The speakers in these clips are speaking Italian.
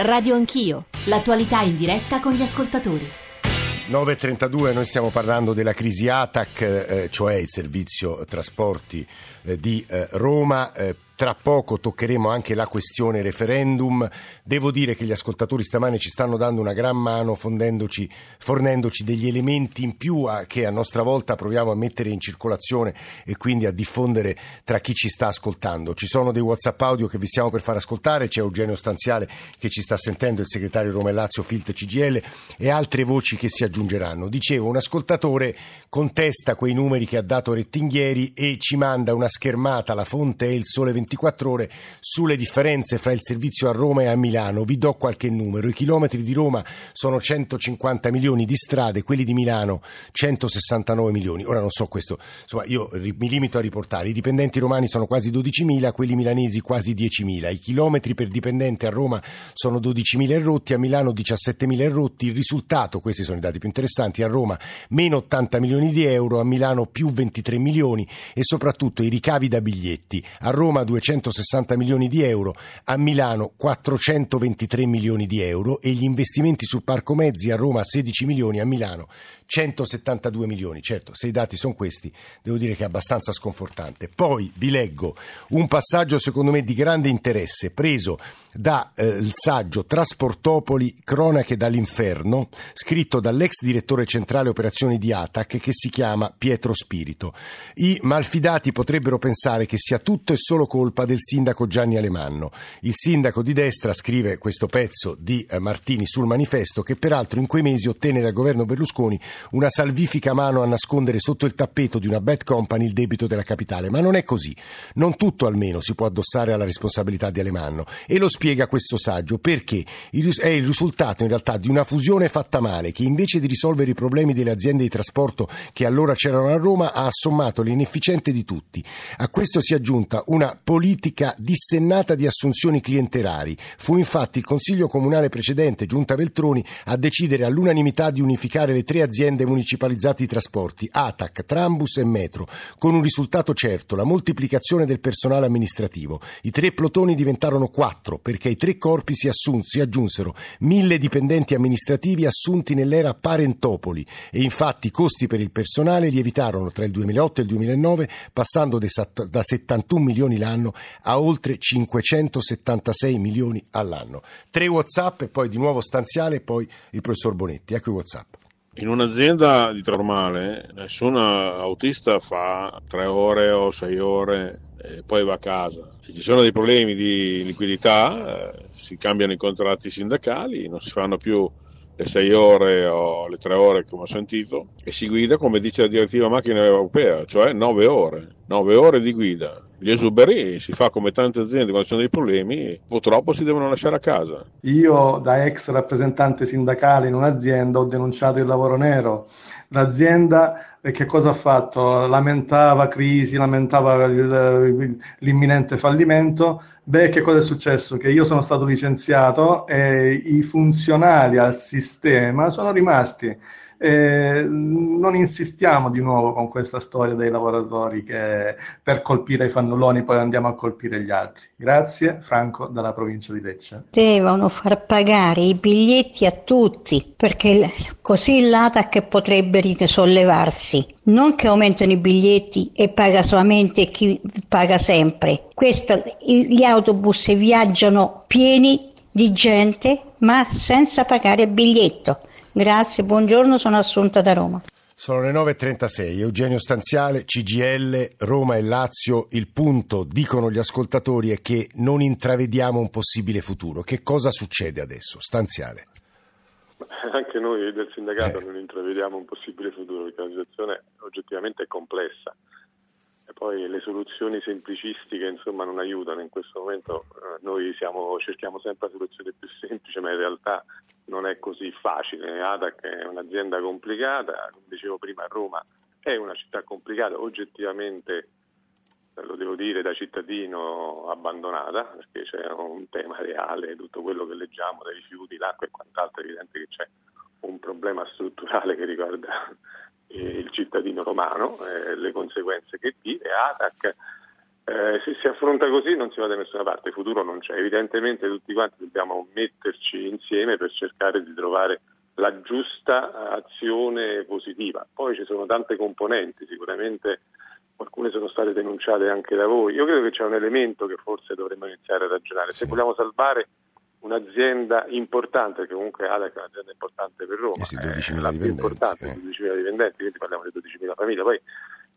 Radio Anch'io, l'attualità in diretta con gli ascoltatori. 9.32, noi stiamo parlando della crisi ATAC, eh, cioè il servizio trasporti eh, di eh, Roma. Tra poco toccheremo anche la questione referendum. Devo dire che gli ascoltatori stamane ci stanno dando una gran mano fornendoci, degli elementi in più a, che a nostra volta proviamo a mettere in circolazione e quindi a diffondere tra chi ci sta ascoltando. Ci sono dei WhatsApp audio che vi stiamo per far ascoltare, c'è Eugenio Stanziale che ci sta sentendo, il segretario Roma e Lazio Filt CGL e altre voci che si aggiungeranno. Dicevo, un ascoltatore contesta quei numeri che ha dato Rettinghieri e ci manda una schermata, la fonte è il Sole 24 24 ore sulle differenze fra il servizio a Roma e a Milano. Vi do qualche numero. I chilometri di Roma sono 150 milioni di strade, quelli di Milano 169 milioni. Ora non so questo, insomma io mi limito a riportare. I dipendenti romani sono quasi 12.000, quelli milanesi quasi 10.000. I chilometri per dipendente a Roma sono 12.000 e rotti, a Milano 17.000 e rotti. Il risultato, questi sono i dati più interessanti, a Roma meno 80 milioni di euro, a Milano più 23 milioni e soprattutto i ricavi da biglietti. A Roma 200 260 milioni di euro, a Milano 423 milioni di euro e gli investimenti sul parco mezzi a Roma 16 milioni, a Milano 172 milioni. Certo, se i dati sono questi, devo dire che è abbastanza sconfortante. Poi vi leggo un passaggio secondo me di grande interesse preso dal eh, saggio Trasportopoli, cronache dall'inferno, scritto dall'ex direttore centrale operazioni di ATAC che si chiama Pietro Spirito. I malfidati potrebbero pensare che sia tutto e solo colpa del sindaco Gianni Alemanno. Il sindaco di destra scrive questo pezzo di eh, Martini sul manifesto che peraltro in quei mesi ottenne dal governo Berlusconi una salvifica mano a nascondere sotto il tappeto di una bad company il debito della capitale. Ma non è così. Non tutto almeno si può addossare alla responsabilità di Alemanno. E lo spiega questo saggio perché è il risultato in realtà di una fusione fatta male che invece di risolvere i problemi delle aziende di trasporto che allora c'erano a Roma ha assommato l'inefficiente di tutti. A questo si è aggiunta una politica dissennata di assunzioni clientelari. Fu infatti il Consiglio Comunale precedente, Giunta Veltroni, a decidere all'unanimità di unificare le tre aziende aziende municipalizzate di trasporti, ATAC, Trambus e Metro, con un risultato certo, la moltiplicazione del personale amministrativo. I tre plotoni diventarono quattro perché i tre corpi si, assun- si aggiunsero mille dipendenti amministrativi assunti nell'era Parentopoli e infatti i costi per il personale lievitarono tra il 2008 e il 2009 passando da 71 milioni l'anno a oltre 576 milioni all'anno. Tre Whatsapp e poi di nuovo stanziale e poi il professor Bonetti. Ecco i Whatsapp. In un'azienda di normale nessun autista fa tre ore o sei ore e poi va a casa. Se ci sono dei problemi di liquidità eh, si cambiano i contratti sindacali, non si fanno più le sei ore o le tre ore come ho sentito e si guida come dice la direttiva macchina europea, cioè nove ore, nove ore di guida gli esuberi si fa come tante aziende quando ci sono dei problemi, purtroppo si devono lasciare a casa. Io da ex rappresentante sindacale in un'azienda ho denunciato il lavoro nero. L'azienda che cosa ha fatto? Lamentava crisi, lamentava il, l'imminente fallimento. Beh, che cosa è successo? Che io sono stato licenziato e i funzionali al sistema sono rimasti eh, non insistiamo di nuovo con questa storia dei lavoratori che per colpire i fannulloni poi andiamo a colpire gli altri. Grazie, Franco dalla provincia di Lecce. Devono far pagare i biglietti a tutti perché così l'ATAC potrebbe risollevarsi. Non che aumentano i biglietti e paga solamente chi paga sempre. Questo, gli autobus viaggiano pieni di gente ma senza pagare biglietto. Grazie, buongiorno, sono Assunta da Roma. Sono le 9.36, Eugenio Stanziale, CGL, Roma e Lazio, il punto, dicono gli ascoltatori, è che non intravediamo un possibile futuro. Che cosa succede adesso? Stanziale. Anche noi del sindacato eh. non intravediamo un possibile futuro perché la situazione oggettivamente è complessa poi le soluzioni semplicistiche insomma non aiutano. In questo momento eh, noi siamo, cerchiamo sempre la soluzione più semplice ma in realtà non è così facile. ADAC è un'azienda complicata, come dicevo prima Roma è una città complicata, oggettivamente lo devo dire da cittadino abbandonata, perché c'è un tema reale, tutto quello che leggiamo dai rifiuti, l'acqua e quant'altro, è evidente che c'è un problema strutturale che riguarda il cittadino romano, eh, le conseguenze che vive. ATAC Eh, se si affronta così non si va da nessuna parte, il futuro non c'è. Evidentemente tutti quanti dobbiamo metterci insieme per cercare di trovare la giusta azione positiva. Poi ci sono tante componenti, sicuramente alcune sono state denunciate anche da voi. Io credo che c'è un elemento che forse dovremmo iniziare a ragionare. Se vogliamo salvare un'azienda importante, che comunque ADAC è un'azienda importante per Roma, eh sì, 12.000 è la più dipendenti, importante, eh. 12.000 dipendenti, quindi parliamo di 12.000 famiglie. Poi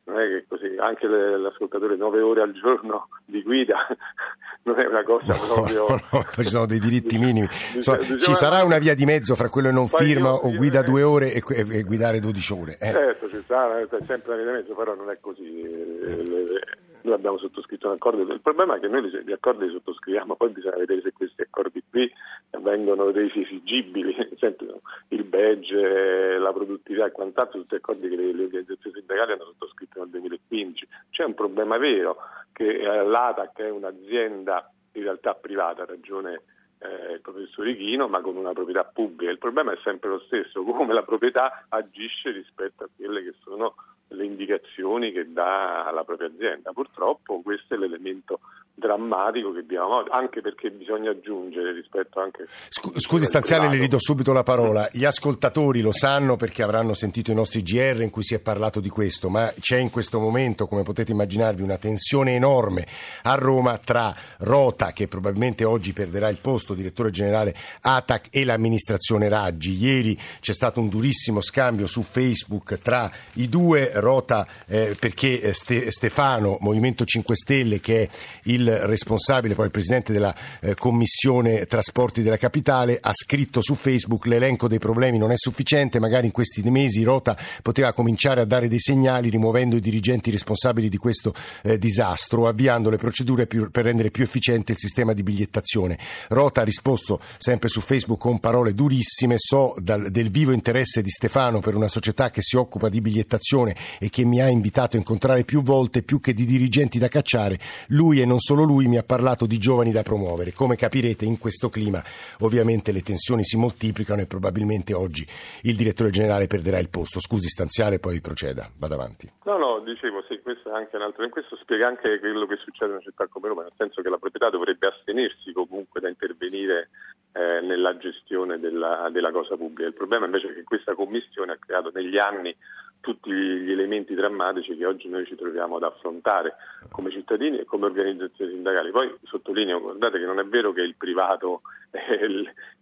non è che così, anche le- l'ascoltatore 9 ore al giorno di guida non è una cosa No, proprio... no, poi ci sono dei diritti minimi. Insomma, Diciamo- ci sarà una via di mezzo fra quello che non firma o guida eh. due ore e, e- e guidare 12 ore. eh. Certo, ci sta, è sempre una via di mezzo, però non è così. Eh, le- Noi abbiamo sottoscritto un accordo, il problema è che noi li- gli accordi li sottoscriviamo, poi bisogna vedere se questi accordi qui vengono resi esigibili, il badge, la produttività e quant'altro, tutti accordi che le, le organizzazioni sindacali hanno sottoscritto nel 2015. C'è un problema vero che eh, l'ATAC è un'azienda in realtà privata, ragione eh, il professor Ichino, ma con una proprietà pubblica. Il problema è sempre lo stesso, come la proprietà agisce rispetto a quelle che sono le indicazioni che dà alla propria azienda. Purtroppo questo è l'elemento drammatico che abbiamo anche perché bisogna aggiungere rispetto anche... Scu- Scusi Stanziale, le ridò subito la parola. Gli ascoltatori lo sanno perché avranno sentito i nostri GR in cui si è parlato di questo, ma c'è in questo momento, come potete immaginarvi, una tensione enorme a Roma tra Rota, che probabilmente oggi perderà il posto, direttore generale ATAC, e l'amministrazione Raggi. Ieri c'è stato un durissimo scambio su Facebook tra i due, Rota eh, perché eh, Ste- Stefano, Movimento 5 Stelle, che è il responsabile, poi il presidente della eh, commissione trasporti della capitale, ha scritto su Facebook l'elenco dei problemi non è sufficiente, magari in questi mesi Rota poteva cominciare a dare dei segnali rimuovendo i dirigenti responsabili di questo eh, disastro, avviando le procedure più- per rendere più efficiente il sistema di bigliettazione. Rota ha risposto sempre su Facebook con parole durissime, so dal- del vivo interesse di Stefano per una società che si occupa di bigliettazione e che mi ha invitato a incontrare più volte, più che di dirigenti da cacciare, lui e non solo lui mi ha parlato di giovani da promuovere. Come capirete in questo clima ovviamente le tensioni si moltiplicano e probabilmente oggi il direttore generale perderà il posto. Scusi stanziale, poi proceda, vada avanti. No, no, dicevo, sì, questo è anche un altro, questo spiega anche quello che succede in una città come Roma, nel senso che la proprietà dovrebbe astenersi comunque da intervenire eh, nella gestione della, della cosa pubblica. Il problema invece è che questa commissione ha creato negli anni tutti gli elementi drammatici che oggi noi ci troviamo ad affrontare come cittadini e come organizzazioni sindacali. Poi sottolineo, guardate che non è vero che il privato è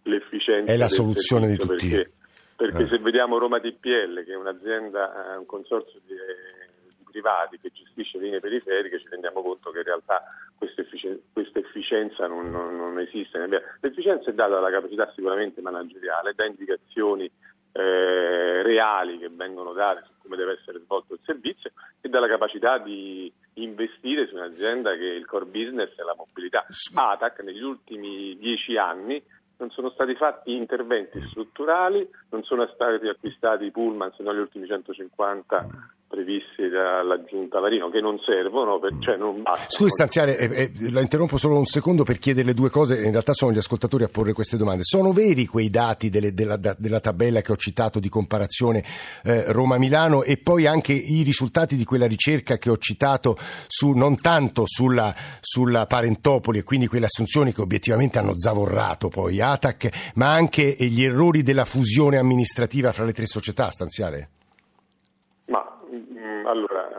l'efficienza È la soluzione di tutti. Perché, perché Eh. se vediamo Roma TPL, che è un'azienda, eh, un consorzio di, di privati che gestisce linee periferiche, ci rendiamo conto che in realtà questa, effici- questa efficienza non, non- non esiste. L'efficienza è data dalla capacità sicuramente manageriale, da indicazioni eh, reali che vengono date su come deve essere svolto il servizio e dalla capacità di investire su un'azienda che il core business è la mobilità. ATAC negli ultimi dieci anni non sono stati fatti interventi strutturali, non sono stati acquistati pullman se non gli ultimi 150 previsti dalla giunta Marino che non servono, per- cioè non bastano. Scusi stanziale, eh, eh, la interrompo solo un secondo per chiederle due cose, in realtà sono gli ascoltatori a porre queste domande. Sono veri quei dati delle- della, della tabella che ho citato di comparazione eh, Roma-Milano e poi anche i risultati di quella ricerca che ho citato su, non tanto sulla, sulla Parentopoli e quindi quelle assunzioni che obiettivamente hanno zavorrato poi ATAC, ma anche gli errori della fusione amministrativa fra le tre società stanziale?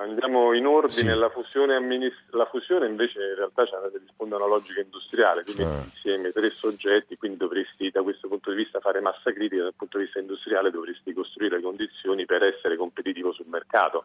Andiamo in ordine, Sì. la, fusione amminis- la fusione invece in realtà risponde a una logica industriale, tu metti Ah. insieme tre soggetti, quindi dovresti da questo punto di vista fare massa critica, dal punto di vista industriale dovresti costruire le condizioni per essere competitivo sul mercato.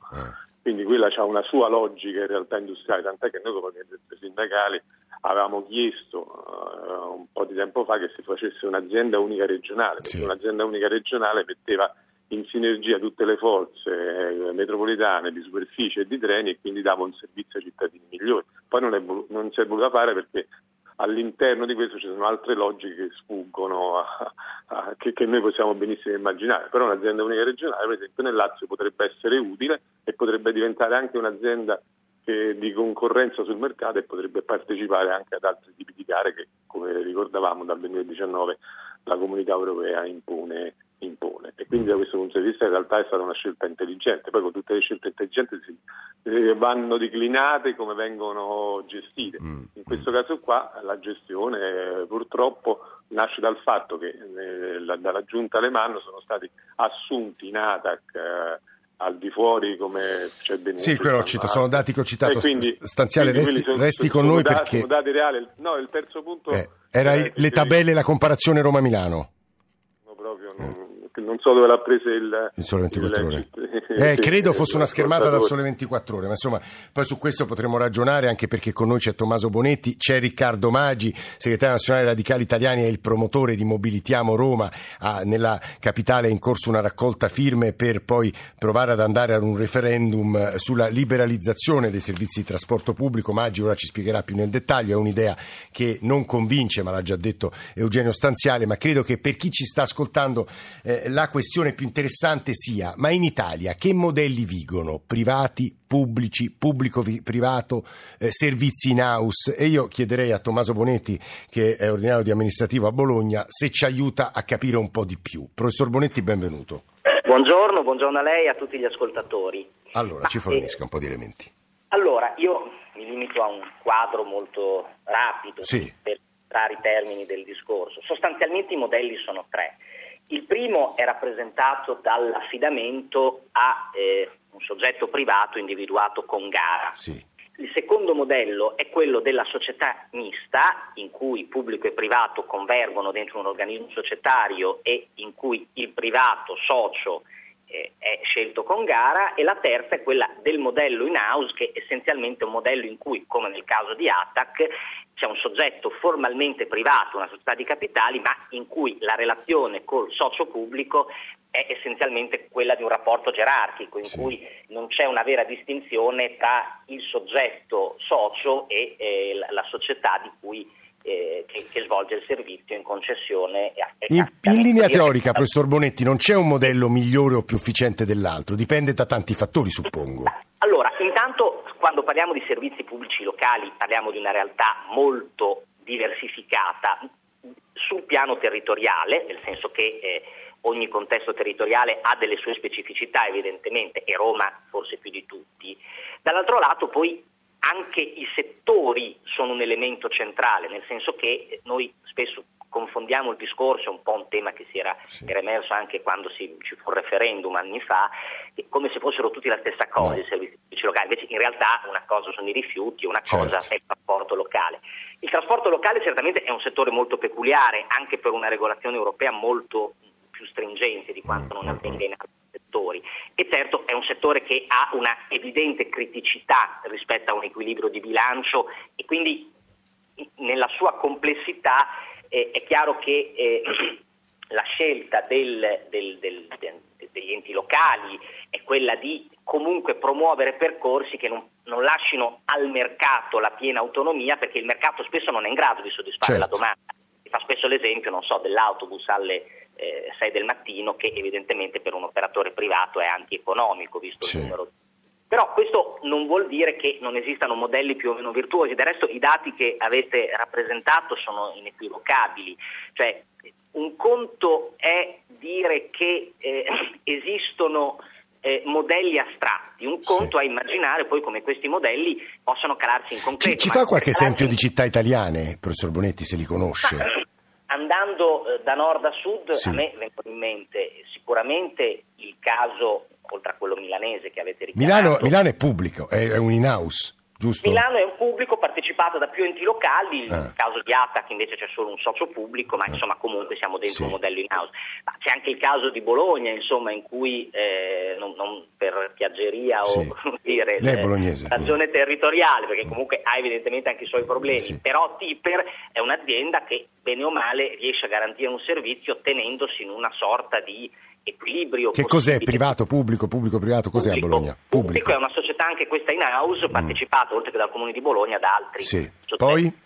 Quindi quella ha una sua logica in realtà industriale, tant'è che noi come organizzazioni sindacali avevamo chiesto eh, un po' di tempo fa che si facesse un'azienda unica regionale, perché Sì. un'azienda unica regionale metteva in sinergia tutte le forze eh, metropolitane di superficie e di treni e quindi dava un servizio ai cittadini migliore. Poi non, è non si è voluta fare perché all'interno di questo ci sono altre logiche che sfuggono, a- a- che, che noi possiamo benissimo immaginare, però un'azienda unica regionale per esempio nel Lazio potrebbe essere utile e potrebbe diventare anche un'azienda di concorrenza sul mercato e potrebbe partecipare anche ad altri tipi di gare che come ricordavamo dal 2019 la comunità europea impone impone e quindi da questo punto di vista in realtà è stata una scelta intelligente, poi con tutte le scelte intelligenti si, eh, vanno declinate come vengono gestite. Mm. In questo caso qua la gestione eh, purtroppo nasce dal fatto che eh, la, dalla giunta Alemanno sono stati assunti in ATAC eh, al di fuori come c'è venuto. Sì, quello cito, sono dati che ho citato quindi, stanziale, quindi resti, sono, resti, con noi dati, perché... Sono dati reali. No, il terzo punto... Eh, era le tabelle e la comparazione Roma-Milano. No, proprio, non, eh non so dove l'ha preso il, il Sole 24 il, Ore. Eh, credo fosse una schermata dal Sole 24 Ore, ma insomma, poi su questo potremo ragionare anche perché con noi c'è Tommaso Bonetti, c'è Riccardo Maggi, segretario nazionale Radicali Italiani e il promotore di Mobilitiamo Roma. Ah, nella capitale è in corso una raccolta firme per poi provare ad andare ad un referendum sulla liberalizzazione dei servizi di trasporto pubblico. Maggi ora ci spiegherà più nel dettaglio, è un'idea che non convince, ma l'ha già detto Eugenio Stanziale, ma credo che per chi ci sta ascoltando eh, la questione più interessante sia, ma in Italia che modelli vigono? Privati, pubblici, pubblico-privato, eh, servizi in house? E io chiederei a Tommaso Bonetti, che è ordinario di amministrativo a Bologna, se ci aiuta a capire un po' di più. Professor Bonetti, benvenuto. Buongiorno, buongioro a lei e a tutti gli ascoltatori. Allora, ma, ci fornisca eh, un po' di elementi. Allora, io mi limito a un quadro molto rapido sì. per i termini del discorso. Sostanzialmente i modelli sono tre. Il primo è rappresentato dall'affidamento a eh, un soggetto privato individuato con gara. Sì. Il secondo modello è quello della società mista, in cui pubblico e privato convergono dentro un organismo societario e in cui il privato socio eh, è scelto con gara e la terza è quella del modello in house che è essenzialmente un modello in cui, come nel caso di ATAC, c'è un soggetto formalmente privato, una società di capitali, ma in cui la relazione col socio pubblico è essenzialmente quella di un rapporto gerarchico, in sì. cui non c'è una vera distinzione tra il soggetto socio e eh, la società di cui eh, che, che, svolge il servizio in concessione. In, in linea teorica, professor Bonetti, non c'è un modello migliore o più efficiente dell'altro, dipende da tanti fattori, suppongo. Parliamo di servizi pubblici locali parliamo di una realtà molto diversificata sul piano territoriale, nel senso che eh, ogni contesto territoriale ha delle sue specificità evidentemente e Roma forse più di tutti. Dall'altro lato poi anche i settori sono un elemento centrale, nel senso che noi spesso confondiamo il discorso, è un po' un tema che si era, sì. era emerso anche quando si, ci fu il referendum anni fa, come se fossero tutti la stessa cosa, no. i servizi locali, invece in realtà una cosa sono i rifiuti, una certo. cosa è il trasporto locale. Il trasporto locale certamente è un settore molto peculiare, anche per una regolazione europea molto più stringente di quanto non mm, mm, avvenga in altri settori e certo è un settore che ha una evidente criticità rispetto a un equilibrio di bilancio e quindi nella sua complessità eh, è chiaro che eh, la scelta del, del, del, degli enti locali è quella di comunque promuovere percorsi che non, non, lasciano al mercato la piena autonomia perché il mercato spesso non è in grado di soddisfare certo. la domanda. Si fa spesso l'esempio, non so, dell'autobus alle eh, 6 del mattino che evidentemente per un operatore privato è antieconomico visto sì. il numero di però questo non vuol dire che non esistano modelli più o meno virtuosi, del resto i dati che avete rappresentato sono inequivocabili, cioè un conto è dire che eh, esistono eh, modelli astratti, un conto sì. è immaginare poi come questi modelli possano calarsi in concreto. Ci, ci fa qualche esempio in... di città italiane, professor Bonetti, se li conosce? Ma, andando eh, da nord a sud, sì. a me vengono in mente sicuramente il caso oltre a quello milanese che avete ricordato. Milano, Milano è pubblico, è un in-house. Giusto. Milano è un pubblico partecipato da più enti locali, ah. nel caso di ATAC invece c'è solo un socio pubblico, ma ah. insomma comunque siamo dentro sì. un modello in house. Ma c'è anche il caso di Bologna, insomma, in cui eh, non, non, per piaggeria sì. o dire ragione territoriale, perché comunque ha evidentemente anche i suoi problemi, sì. però Tipper è un'azienda che bene o male riesce a garantire un servizio tenendosi in una sorta di equilibrio. Che cos'è privato, pubblico, pubblico, privato? Cos'è pubblico, a Bologna? Pubblico. pubblico è una società anche questa in house, mm. Oltre che dal Comune di Bologna da altri. Sì. Poi?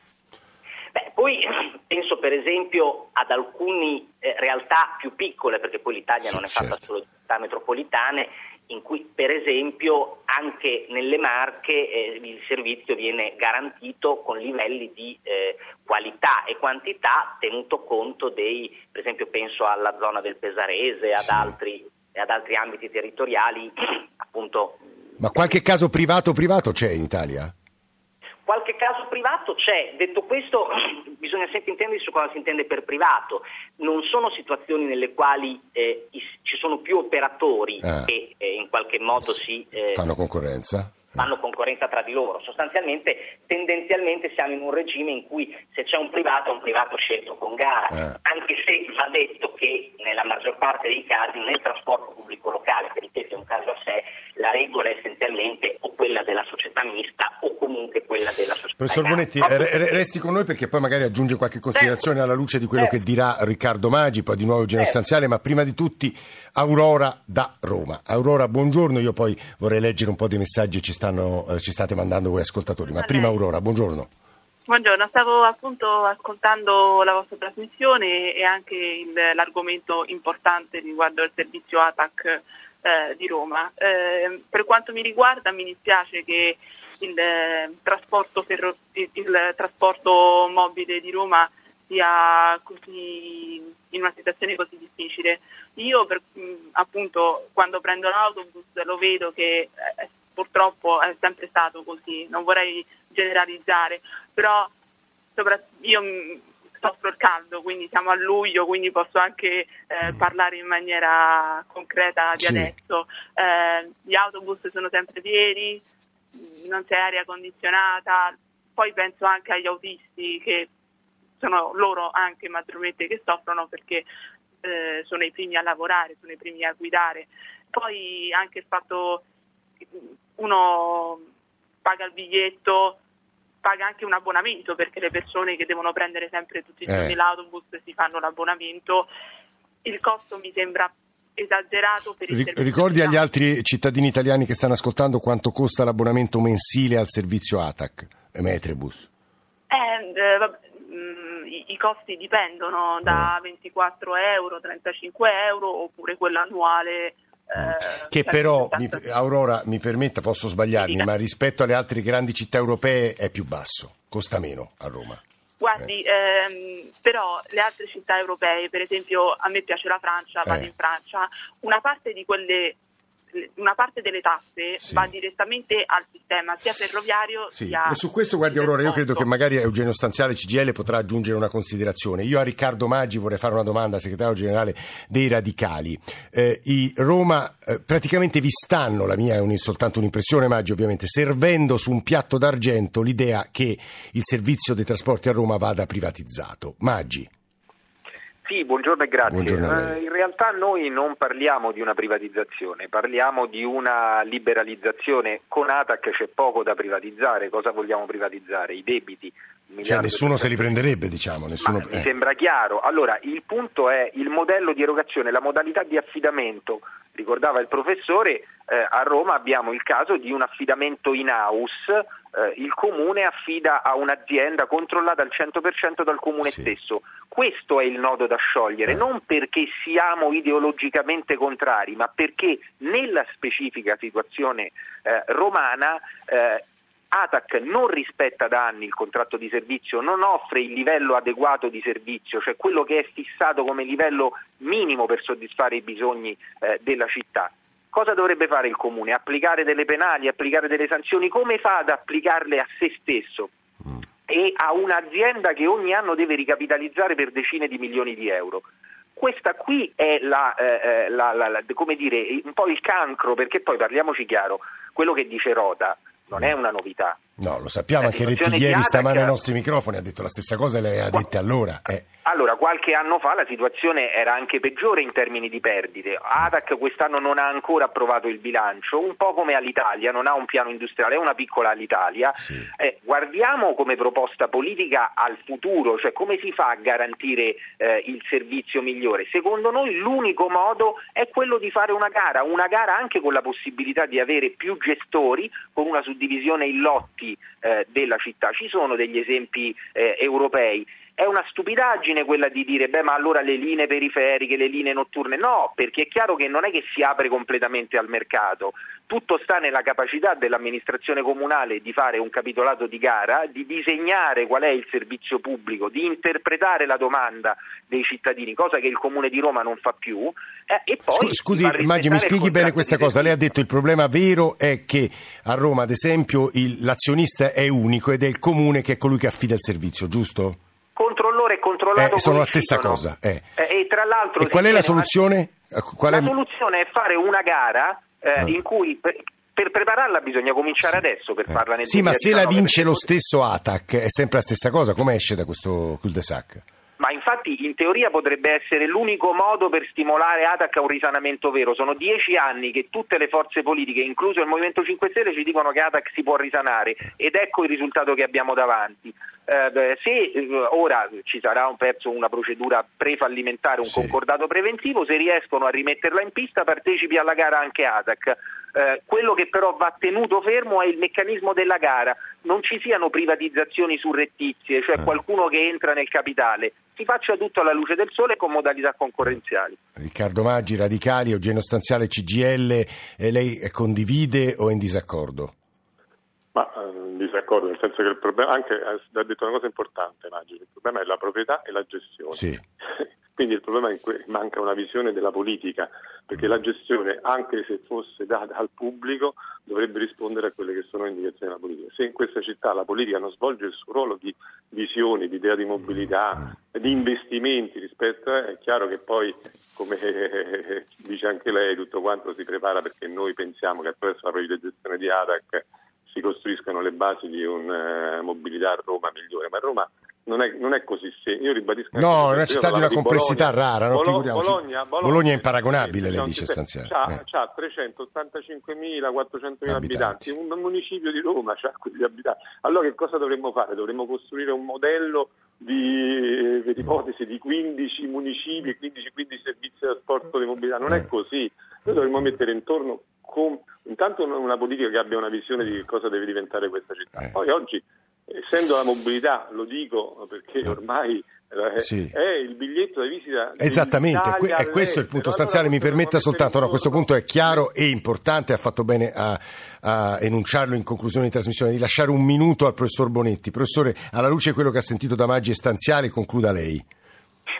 Beh, poi penso per esempio ad alcune eh, realtà più piccole, perché poi l'Italia sì, non è fatta certo. solo di città metropolitane, in cui per esempio anche nelle Marche eh, il servizio viene garantito con livelli di eh, qualità e quantità tenuto conto dei, per esempio penso alla zona del Pesarese ad, sì. altri, ad altri ambiti territoriali appunto. Ma qualche caso privato privato c'è in Italia? Qualche caso privato c'è, detto questo bisogna sempre intendere su cosa si intende per privato, non sono situazioni nelle quali eh, ci sono più operatori eh. che eh, in qualche modo si eh, fanno concorrenza fanno concorrenza tra di loro. Sostanzialmente, tendenzialmente siamo in un regime in cui se c'è un privato, un privato scelto con gara, eh. anche se va detto che nella maggior parte dei casi nel trasporto pubblico locale, che ripeto è un caso a sé, la regola è essenzialmente o quella della società mista o comunque quella della società Professor Bonetti, re- resti con noi perché poi magari aggiunge qualche considerazione certo. alla luce di quello certo. che dirà Riccardo Maggi, poi di nuovo Geno certo. Stanziale, ma prima di tutti Aurora da Roma. Aurora, buongiorno, io poi vorrei leggere un po' dei messaggi ci stanno, eh, ci state mandando voi ascoltatori. Ma prima Aurora, buongiorno. Buongiorno, stavo appunto ascoltando la vostra trasmissione e anche il, l'argomento importante riguardo il servizio ATAC eh, di Roma. Eh, per quanto mi riguarda mi dispiace che il, eh, trasporto, ferro, il, il trasporto mobile di Roma sia così, in una situazione così difficile. Io per, appunto quando prendo l'autobus lo vedo che eh, purtroppo è sempre stato così, non vorrei generalizzare, però io soffro il caldo, quindi siamo a luglio, quindi posso anche eh, mm. parlare in maniera concreta di sì. adesso. Eh, gli autobus sono sempre pieni, non c'è aria condizionata, poi penso anche agli autisti che sono loro anche maggiormente che soffrono perché eh, sono i primi a lavorare, sono i primi a guidare. Poi anche il fatto uno paga il biglietto, paga anche un abbonamento perché le persone che devono prendere sempre tutti i giorni eh. l'autobus si fanno l'abbonamento. Il costo mi sembra esagerato per il Ricordi agli altri cittadini italiani che stanno ascoltando quanto costa l'abbonamento mensile al servizio ATAC e Metrebus? Eh, eh, vabbè, i, costi dipendono da 24 eh. euro, 35 euro oppure quello annuale. Eh, che però, mi, Aurora, mi permetta, posso sbagliarmi, ma rispetto alle altre grandi città europee è più basso, costa meno a Roma. Guardi, eh. ehm, però le altre città europee, per esempio a me piace la Francia, vado eh. in Francia, una parte di quelle una parte delle tasse sì. va direttamente al sistema sia ferroviario sì. sia e su questo guardi Aurora io credo che magari Eugenio Stanziale CGL potrà aggiungere una considerazione io a Riccardo Maggi vorrei fare una domanda segretario generale dei radicali eh, i Roma eh, praticamente vi stanno la mia è un, soltanto un'impressione Maggi ovviamente servendo su un piatto d'argento l'idea che il servizio dei trasporti a Roma vada privatizzato Maggi sì, buongiorno e grazie. Buongiorno in realtà noi non parliamo di una privatizzazione, parliamo di una liberalizzazione. Con Atac c'è poco da privatizzare. Cosa vogliamo privatizzare? I debiti. Cioè nessuno se li prenderebbe, diciamo. Nessuno... Mi eh. sembra chiaro. Allora, il punto è il modello di erogazione, la modalità di affidamento. Ricordava il professore, eh, a Roma abbiamo il caso di un affidamento in house eh, il comune affida a un'azienda controllata al 100% dal comune sì. stesso. Questo è il nodo da sciogliere, eh. non perché siamo ideologicamente contrari, ma perché nella specifica situazione eh, romana eh, ATAC non rispetta da anni il contratto di servizio, non offre il livello adeguato di servizio, cioè quello che è fissato come livello minimo per soddisfare i bisogni eh, della città. Cosa dovrebbe fare il comune? Applicare delle penali, applicare delle sanzioni? Come fa ad applicarle a se stesso? Mm. E a un'azienda che ogni anno deve ricapitalizzare per decine di milioni di euro. Questa qui è la, eh, eh la, la, la, dire, un po' il cancro, perché poi parliamoci chiaro, quello che dice Rota non è una novità. No, lo sappiamo, anche Rettiglieri stamane ai nostri microfoni ha detto la stessa cosa e le aveva dette allora. Eh. Allora, qualche anno fa la situazione era anche peggiore in termini di perdite. ATAC quest'anno non ha ancora approvato il bilancio, un po' come all'Italia, non ha un piano industriale, è una piccola all'Italia. Sì. Eh, guardiamo come proposta politica al futuro, cioè come si fa a garantire eh, il servizio migliore. Secondo noi l'unico modo è quello di fare una gara, una gara anche con la possibilità di avere più gestori, con una suddivisione in lotti eh, della città. Ci sono degli esempi eh, europei È una stupidaggine quella di dire, beh, ma allora le linee periferiche, le linee notturne. No, perché è chiaro che non è che si apre completamente al mercato. Tutto sta nella capacità dell'amministrazione comunale di fare un capitolato di gara, di disegnare qual è il servizio pubblico, di interpretare la domanda dei cittadini, cosa che il Comune di Roma non fa più. Eh, e poi Scusi, Maggi, mi spieghi bene questa cosa. Lei ha detto il problema vero è che a Roma, ad esempio, il, l'azionista è unico ed è il Comune che è colui che affida il servizio, giusto? Controllore e controllato eh, sono la stessa cosa. Eh. Eh, e tra l'altro e qual è la soluzione? Qual è... La soluzione è fare una gara ah. in cui per, per prepararla bisogna cominciare sì. adesso per farla nel Sì, ma se la vince lo stesso ATAC è sempre la stessa cosa, come esce da questo cul-de-sac? Ma infatti in teoria potrebbe essere l'unico modo per stimolare ATAC a un risanamento vero. Sono dieci anni che tutte le forze politiche, incluso il Movimento 5 Stelle, ci dicono che ATAC si può risanare ed ecco il risultato che abbiamo davanti. Eh, se ora ci sarà un pezzo, una procedura prefallimentare, un sì. concordato preventivo, se riescono a rimetterla in pista partecipi alla gara anche ATAC. Eh, quello che però va tenuto fermo è il meccanismo della gara, non ci siano privatizzazioni surrettizie, cioè eh. qualcuno che entra nel capitale, si faccia tutto alla luce del sole con modalità concorrenziali. Riccardo Maggi, Radicali, Eugenio Stanziale, CGL, eh, lei condivide o è in disaccordo? Ma eh, disaccordo, nel senso che il problema, anche ha detto una cosa importante Maggi, il problema è la proprietà e la gestione. Sì. Quindi il problema è che manca una visione della politica, perché la gestione, anche se fosse data al pubblico, dovrebbe rispondere a quelle che sono le indicazioni della politica. Se in questa città la politica non svolge il suo ruolo di visione, di idea di mobilità, di investimenti rispetto è chiaro che poi, come dice anche lei, tutto quanto si prepara perché noi pensiamo che attraverso la privatizzazione di ADAC si costruiscano le basi di una uh, mobilità a Roma migliore, ma Roma non è, non è così semplice. Io ribadisco No, è una città di una complessità Bologna, rara, non Bologna, Bologna, Bologna, è imparagonabile, lei dice stanziale. Ha, eh. ha 385.000, 400.000 abitanti. un municipio di Roma ha così abitanti. Allora che cosa dovremmo fare? Dovremmo costruire un modello di, per ipotesi di 15 municipi, 15, 15 servizi di trasporto di mobilità. Non è eh. così. Noi dovremmo mettere intorno con, intanto una politica che abbia una visione di cosa deve diventare questa città. Eh. Poi oggi essendo la mobilità, lo dico perché ormai eh, sì. è il biglietto da visita esattamente que- è questo il punto stanziale allora, mi permetta soltanto. No, a questo punto è chiaro e importante ha fatto bene a, a, enunciarlo in conclusione di trasmissione di lasciare un minuto al professor Bonetti. Professore alla luce di quello che ha sentito da Maggi e stanziale concluda lei.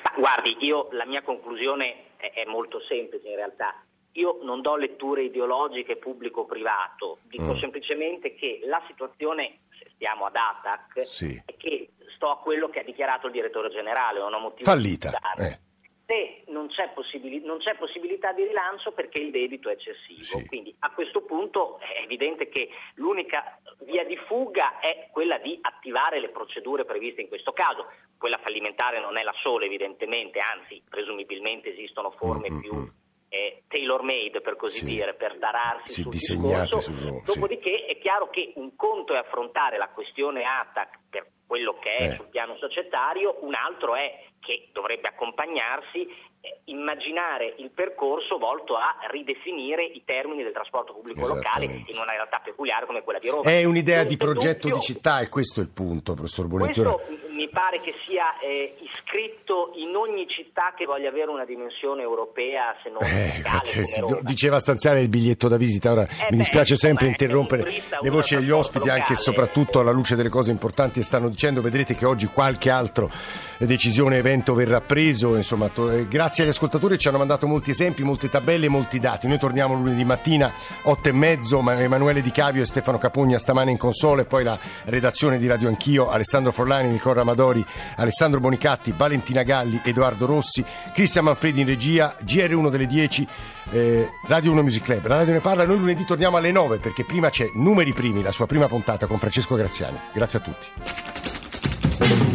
Ma, guardi io la mia conclusione è, è molto semplice in realtà io non do letture ideologiche pubblico-privato, dico mm. semplicemente che la situazione stiamo ad ATAC, sì. è che sto a quello che ha dichiarato il direttore generale, non ho motivo Fallita. di eh. Se non c'è, possibili- non c'è, possibilità di rilancio perché il debito è eccessivo. Sì. Quindi a questo punto è evidente che l'unica via di fuga è quella di attivare le procedure previste in questo caso. Quella fallimentare non è la sola evidentemente, anzi presumibilmente esistono forme mm-hmm. più eh, tailor made per così sì. dire, per dararsi sì, sul discorso. Su, Dopodiché sì. è chiaro che un conto è affrontare la questione ATAC per quello che è eh. sul piano societario, un altro è che dovrebbe accompagnarsi eh, immaginare il percorso volto a ridefinire i termini del trasporto pubblico locale in una realtà peculiare come quella di Roma. È un'idea di progetto dubbio, di città e questo è il punto, professor Bonetti. Mi pare che sia eh, iscritto in ogni città che voglia avere una dimensione europea, se non eh, locale, Diceva stanziare il biglietto da visita, ora eh mi dispiace sempre interrompere le voci degli ospiti, locale. anche e soprattutto alla luce delle cose importanti che stanno dicendo, vedrete che oggi qualche altro decisione, evento verrà preso, insomma, to- eh, grazie agli ascoltatori ci hanno mandato molti esempi, molte tabelle, molti dati. Noi torniamo lunedì mattina, otto e mezzo, Emanuele Di Cavio e Stefano Capugna stamane in console, poi la redazione di Radio Anch'io, Alessandro Forlani, Nicola Amadori, Alessandro Bonicatti, Valentina Galli, Edoardo Rossi, Cristian Manfredi in regia, GR1 delle 10, eh, Radio 1 Music Club. La radio ne parla, noi lunedì torniamo alle 9 perché prima c'è Numeri Primi, la sua prima puntata con Francesco Graziani. Grazie a tutti.